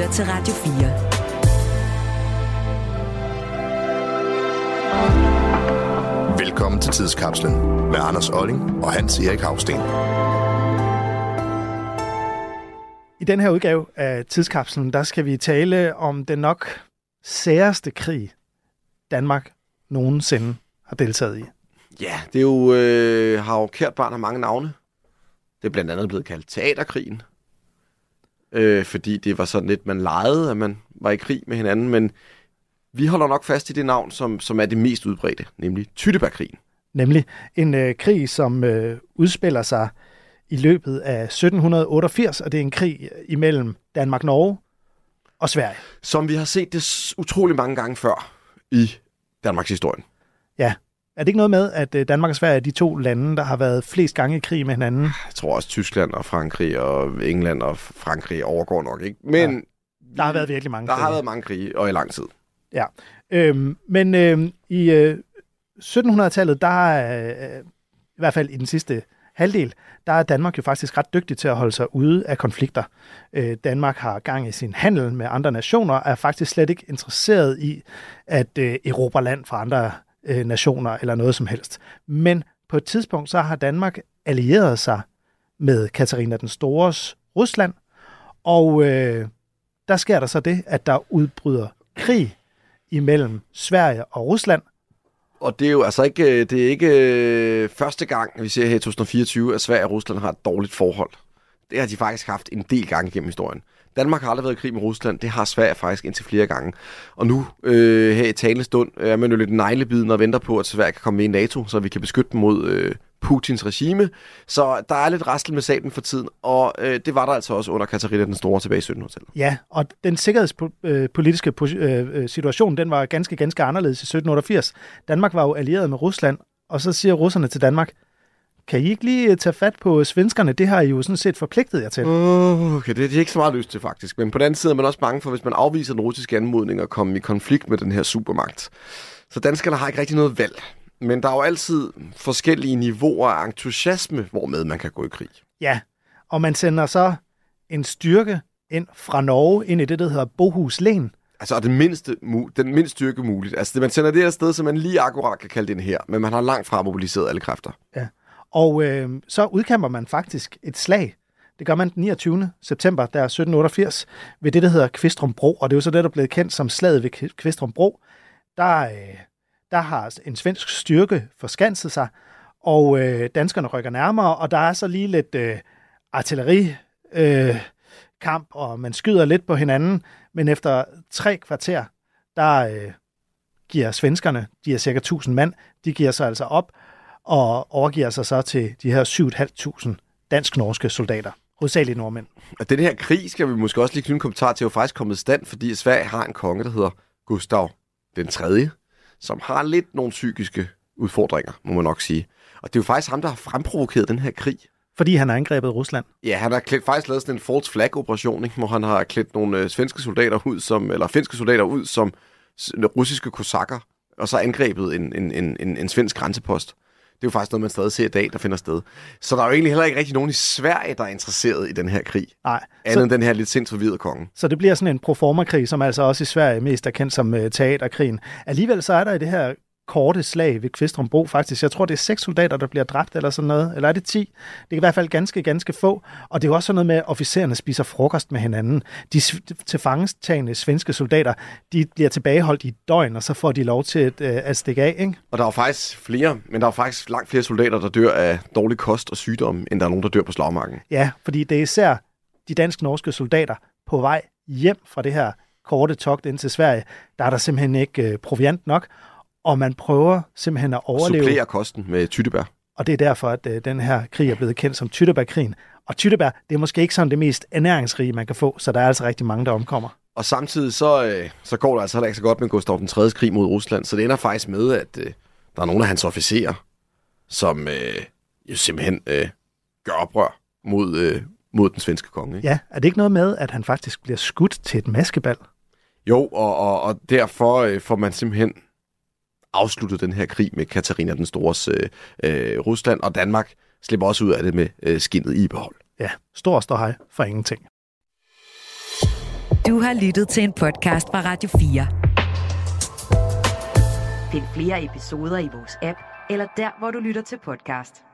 lytter til Radio 4. Velkommen til Tidskapslen med Anders Olling og Hans Erik Havsten. I den her udgave af Tidskapslen, der skal vi tale om den nok særeste krig, Danmark nogensinde har deltaget i. Ja, det er jo, øh, har jo kært barn af mange navne. Det er blandt andet blevet kaldt teaterkrigen. Øh, fordi det var sådan lidt, man legede, at man var i krig med hinanden. Men vi holder nok fast i det navn, som, som er det mest udbredte, nemlig Tyttebærkrigen. Nemlig en øh, krig, som øh, udspiller sig i løbet af 1788, og det er en krig imellem Danmark, Norge og Sverige. Som vi har set det utrolig mange gange før i Danmarks historie. Er det ikke noget med, at øh, Danmark og Sverige er de to lande, der har været flest gange i krig med hinanden? Jeg tror også Tyskland og Frankrig og England og Frankrig overgår nok, ikke? Men ja. der har været virkelig mange Der krige. har været mange krige, og i lang tid. Ja. Øhm, men øhm, i øh, 1700-tallet, der er øh, i hvert fald i den sidste halvdel, der er Danmark jo faktisk ret dygtig til at holde sig ude af konflikter. Øh, Danmark har gang i sin handel med andre nationer, og er faktisk slet ikke interesseret i at øh, erobre land fra andre øh, nationer eller noget som helst. Men på et tidspunkt, så har Danmark allieret sig med Katarina den Stores Rusland, og øh, der sker der så det, at der udbryder krig imellem Sverige og Rusland, og det er jo altså ikke, øh, det er ikke øh, første gang, vi ser her i 2024, at Sverige og Rusland har et dårligt forhold. Det har de faktisk haft en del gange gennem historien. Danmark har aldrig været i krig med Rusland. Det har Sverige faktisk indtil flere gange. Og nu, øh, her i talende stund, er man jo lidt neglebiden og venter på, at Sverige kan komme med i NATO, så vi kan beskytte dem mod øh, Putins regime. Så der er lidt rastel med saten for tiden, og øh, det var der altså også under Katarina den Store tilbage i 1700-tallet. Ja, og den sikkerhedspolitiske øh, øh, øh, situation, den var ganske, ganske anderledes i 1788. Danmark var jo allieret med Rusland, og så siger russerne til Danmark, kan I ikke lige tage fat på svenskerne? Det har I jo sådan set forpligtet jer til. Uh, okay, det er de ikke så meget lyst til faktisk. Men på den anden side er man også bange for, hvis man afviser den russiske anmodning og komme i konflikt med den her supermagt. Så danskerne har ikke rigtig noget valg. Men der er jo altid forskellige niveauer af entusiasme, hvormed man kan gå i krig. Ja, og man sender så en styrke ind fra Norge ind i det, der hedder Bohus Len. Altså den mindste, den mindste styrke muligt. Altså det, man sender det her sted, som man lige akkurat kan kalde den her, men man har langt fra mobiliseret alle kræfter. Ja, og øh, så udkæmper man faktisk et slag. Det gør man den 29. september, der 1788, ved det, der hedder Kvistrum Bro, og det er jo så det, der er blevet kendt som slaget ved Kvistrum Bro. Der, øh, der har en svensk styrke forskanset sig, og øh, danskerne rykker nærmere, og der er så lige lidt øh, artilleri øh, kamp, og man skyder lidt på hinanden, men efter tre kvarter, der øh, giver svenskerne, de er cirka 1000 mand, de giver sig altså op, og overgiver sig så til de her 7.500 dansk-norske soldater, hovedsageligt nordmænd. Og den her krig, skal vi måske også lige knytte en kommentar til, er jo faktisk kommet i stand, fordi Sverige har en konge, der hedder Gustav den 3., som har lidt nogle psykiske udfordringer, må man nok sige. Og det er jo faktisk ham, der har fremprovokeret den her krig. Fordi han har angrebet Rusland? Ja, han har klædt, faktisk lavet sådan en false flag operation, ikke? hvor han har klædt nogle øh, svenske soldater ud som, eller finske soldater ud som russiske kosakker, og så angrebet en, en, en, en, en svensk grænsepost. Det er jo faktisk noget, man stadig ser i dag, der finder sted. Så der er jo egentlig heller ikke rigtig nogen i Sverige, der er interesseret i den her krig. Nej. Andet så, end den her lidt sindsforvirrede konge. Så det bliver sådan en proforma-krig, som altså også i Sverige mest er kendt som uh, teaterkrigen. Alligevel så er der i det her korte slag ved Kvistrumbro faktisk. Jeg tror, det er seks soldater, der bliver dræbt eller sådan noget. Eller er det ti? Det er i hvert fald ganske, ganske få. Og det er også sådan noget med, at officererne spiser frokost med hinanden. De tilfangestagende svenske soldater, de bliver tilbageholdt i et døgn, og så får de lov til at, øh, at stikke af. Ikke? Og der er faktisk flere, men der er faktisk langt flere soldater, der dør af dårlig kost og sygdom, end der er nogen, der dør på slagmarken. Ja, fordi det er især de dansk-norske soldater på vej hjem fra det her korte togt ind til Sverige, der er der simpelthen ikke øh, proviant nok, og man prøver simpelthen at overleve. Supplere kosten med tyttebær. Og det er derfor, at øh, den her krig er blevet kendt som tyttebærkrigen. Og tyttebær, det er måske ikke sådan det mest ernæringsrige, man kan få, så der er altså rigtig mange, der omkommer. Og samtidig så, øh, så går det altså heller ikke så godt med Gustav den 3. krig mod Rusland, så det ender faktisk med, at øh, der er nogle af hans officerer, som øh, jo simpelthen øh, gør oprør mod, øh, mod den svenske konge. Ikke? Ja, er det ikke noget med, at han faktisk bliver skudt til et maskebal? Jo, og, og, og derfor øh, får man simpelthen afsluttet den her krig med Katarina den Stores øh, øh, Rusland, og Danmark slipper også ud af det med øh, skinnet i behold. Ja, stor hej for ingenting. Du har lyttet til en podcast fra Radio 4. Find flere episoder i vores app, eller der, hvor du lytter til podcast.